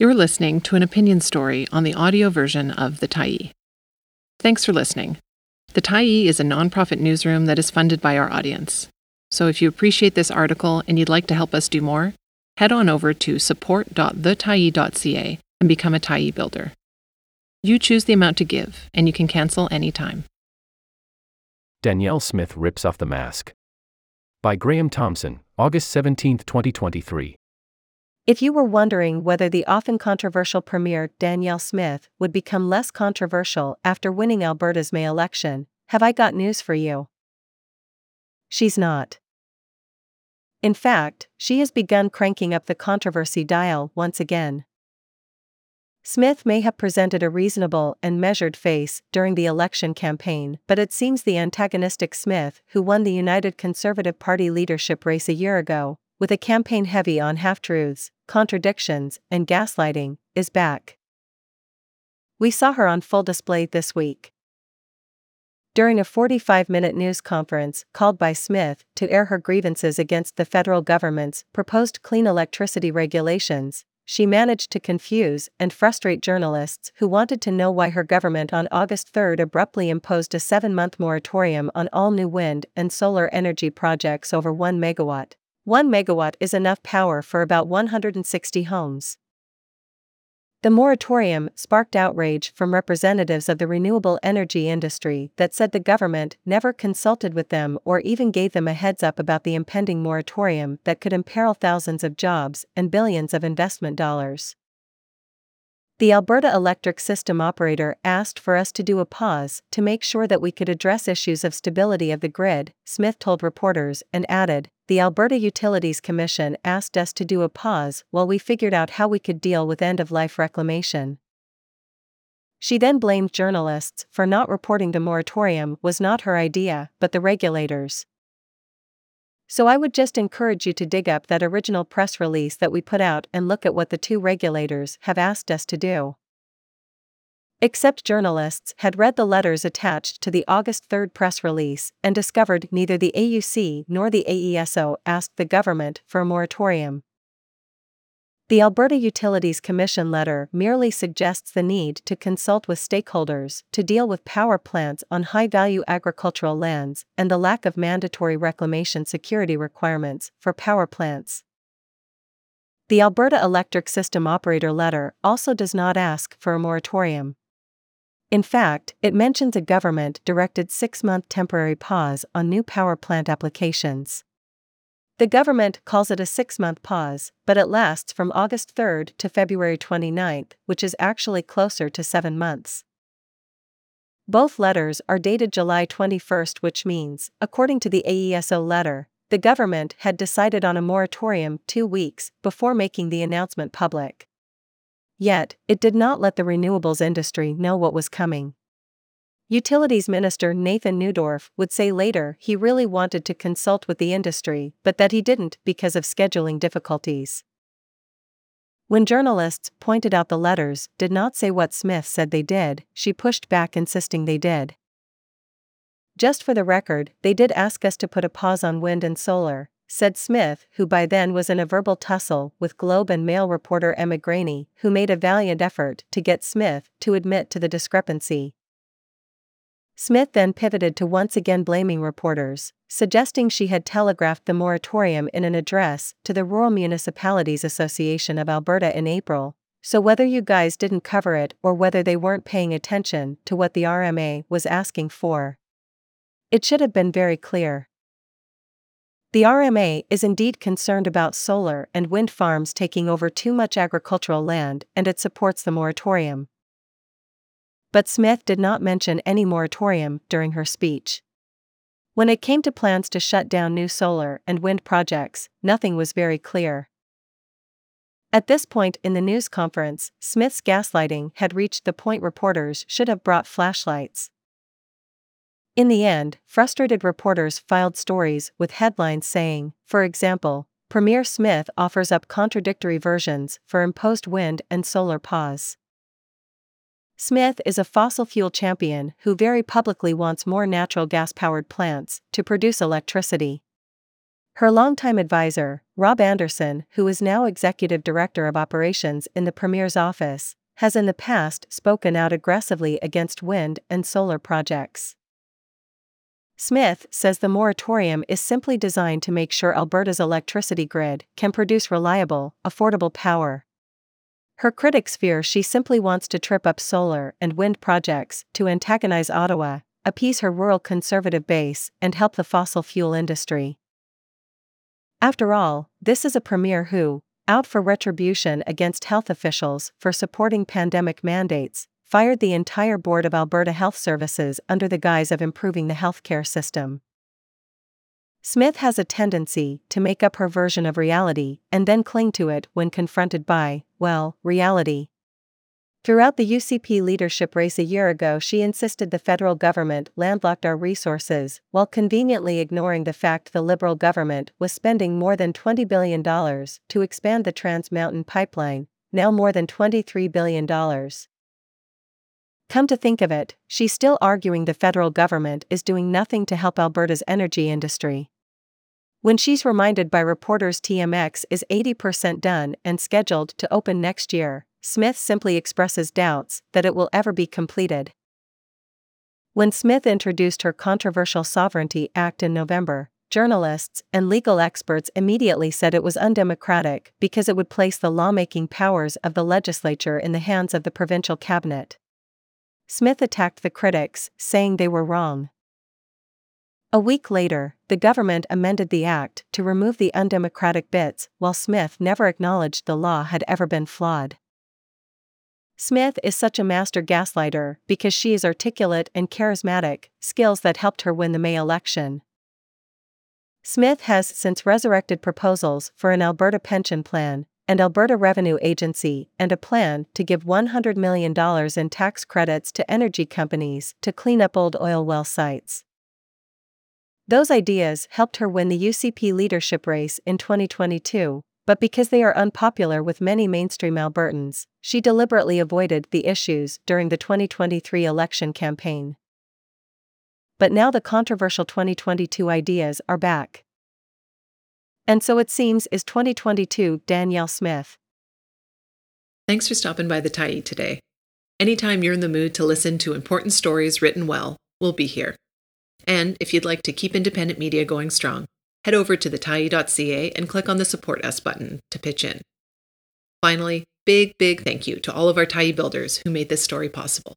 You're listening to an opinion story on the audio version of The Tyee. Thanks for listening. The Tyee is a nonprofit newsroom that is funded by our audience. So if you appreciate this article and you'd like to help us do more, head on over to support.thetyee.ca and become a Tyee builder. You choose the amount to give, and you can cancel anytime. Danielle Smith rips off the mask. By Graham Thomson, August 17, 2023. If you were wondering whether the often controversial Premier Danielle Smith would become less controversial after winning Alberta's May election, have I got news for you? She's not. In fact, she has begun cranking up the controversy dial once again. Smith may have presented a reasonable and measured face during the election campaign, but it seems the antagonistic Smith, who won the United Conservative Party leadership race a year ago, with a campaign heavy on half truths, contradictions, and gaslighting, is back. We saw her on full display this week. During a 45 minute news conference called by Smith to air her grievances against the federal government's proposed clean electricity regulations, she managed to confuse and frustrate journalists who wanted to know why her government on August 3 abruptly imposed a seven month moratorium on all new wind and solar energy projects over 1 megawatt. 1 megawatt is enough power for about 160 homes. The moratorium sparked outrage from representatives of the renewable energy industry that said the government never consulted with them or even gave them a heads up about the impending moratorium that could imperil thousands of jobs and billions of investment dollars. The Alberta Electric System Operator asked for us to do a pause to make sure that we could address issues of stability of the grid, Smith told reporters, and added, The Alberta Utilities Commission asked us to do a pause while we figured out how we could deal with end of life reclamation. She then blamed journalists for not reporting the moratorium was not her idea, but the regulators. So I would just encourage you to dig up that original press release that we put out and look at what the two regulators have asked us to do. Except journalists had read the letters attached to the August 3 press release and discovered neither the AUC nor the AESO asked the government for a moratorium. The Alberta Utilities Commission letter merely suggests the need to consult with stakeholders to deal with power plants on high value agricultural lands and the lack of mandatory reclamation security requirements for power plants. The Alberta Electric System Operator letter also does not ask for a moratorium. In fact, it mentions a government directed six month temporary pause on new power plant applications. The government calls it a six month pause, but it lasts from August 3 to February 29, which is actually closer to seven months. Both letters are dated July 21, which means, according to the AESO letter, the government had decided on a moratorium two weeks before making the announcement public. Yet, it did not let the renewables industry know what was coming. Utilities Minister Nathan Neudorf would say later he really wanted to consult with the industry, but that he didn't because of scheduling difficulties. When journalists pointed out the letters did not say what Smith said they did, she pushed back, insisting they did. Just for the record, they did ask us to put a pause on wind and solar, said Smith, who by then was in a verbal tussle with Globe and Mail reporter Emma Graney, who made a valiant effort to get Smith to admit to the discrepancy. Smith then pivoted to once again blaming reporters, suggesting she had telegraphed the moratorium in an address to the Rural Municipalities Association of Alberta in April. So, whether you guys didn't cover it or whether they weren't paying attention to what the RMA was asking for, it should have been very clear. The RMA is indeed concerned about solar and wind farms taking over too much agricultural land and it supports the moratorium. But Smith did not mention any moratorium during her speech. When it came to plans to shut down new solar and wind projects, nothing was very clear. At this point in the news conference, Smith's gaslighting had reached the point reporters should have brought flashlights. In the end, frustrated reporters filed stories with headlines saying, for example, Premier Smith offers up contradictory versions for imposed wind and solar pause. Smith is a fossil fuel champion who very publicly wants more natural gas powered plants to produce electricity. Her longtime advisor, Rob Anderson, who is now executive director of operations in the Premier's office, has in the past spoken out aggressively against wind and solar projects. Smith says the moratorium is simply designed to make sure Alberta's electricity grid can produce reliable, affordable power. Her critics fear she simply wants to trip up solar and wind projects to antagonize Ottawa, appease her rural conservative base, and help the fossil fuel industry. After all, this is a premier who, out for retribution against health officials for supporting pandemic mandates, fired the entire board of Alberta Health Services under the guise of improving the healthcare system. Smith has a tendency to make up her version of reality and then cling to it when confronted by, well, reality. Throughout the UCP leadership race a year ago, she insisted the federal government landlocked our resources, while conveniently ignoring the fact the Liberal government was spending more than $20 billion to expand the Trans Mountain Pipeline, now more than $23 billion. Come to think of it, she's still arguing the federal government is doing nothing to help Alberta's energy industry. When she's reminded by reporters TMX is 80% done and scheduled to open next year, Smith simply expresses doubts that it will ever be completed. When Smith introduced her controversial Sovereignty Act in November, journalists and legal experts immediately said it was undemocratic because it would place the lawmaking powers of the legislature in the hands of the provincial cabinet. Smith attacked the critics, saying they were wrong. A week later, the government amended the act to remove the undemocratic bits, while Smith never acknowledged the law had ever been flawed. Smith is such a master gaslighter because she is articulate and charismatic, skills that helped her win the May election. Smith has since resurrected proposals for an Alberta pension plan, and Alberta Revenue Agency and a plan to give $100 million in tax credits to energy companies to clean up old oil well sites. Those ideas helped her win the UCP leadership race in 2022, but because they are unpopular with many mainstream Albertans, she deliberately avoided the issues during the 2023 election campaign. But now the controversial 2022 ideas are back. And so it seems is 2022 Danielle Smith. Thanks for stopping by the Tyee today. Anytime you're in the mood to listen to important stories written well, we'll be here. And if you'd like to keep independent media going strong, head over to thetyee.ca and click on the Support Us button to pitch in. Finally, big, big thank you to all of our Tyee builders who made this story possible.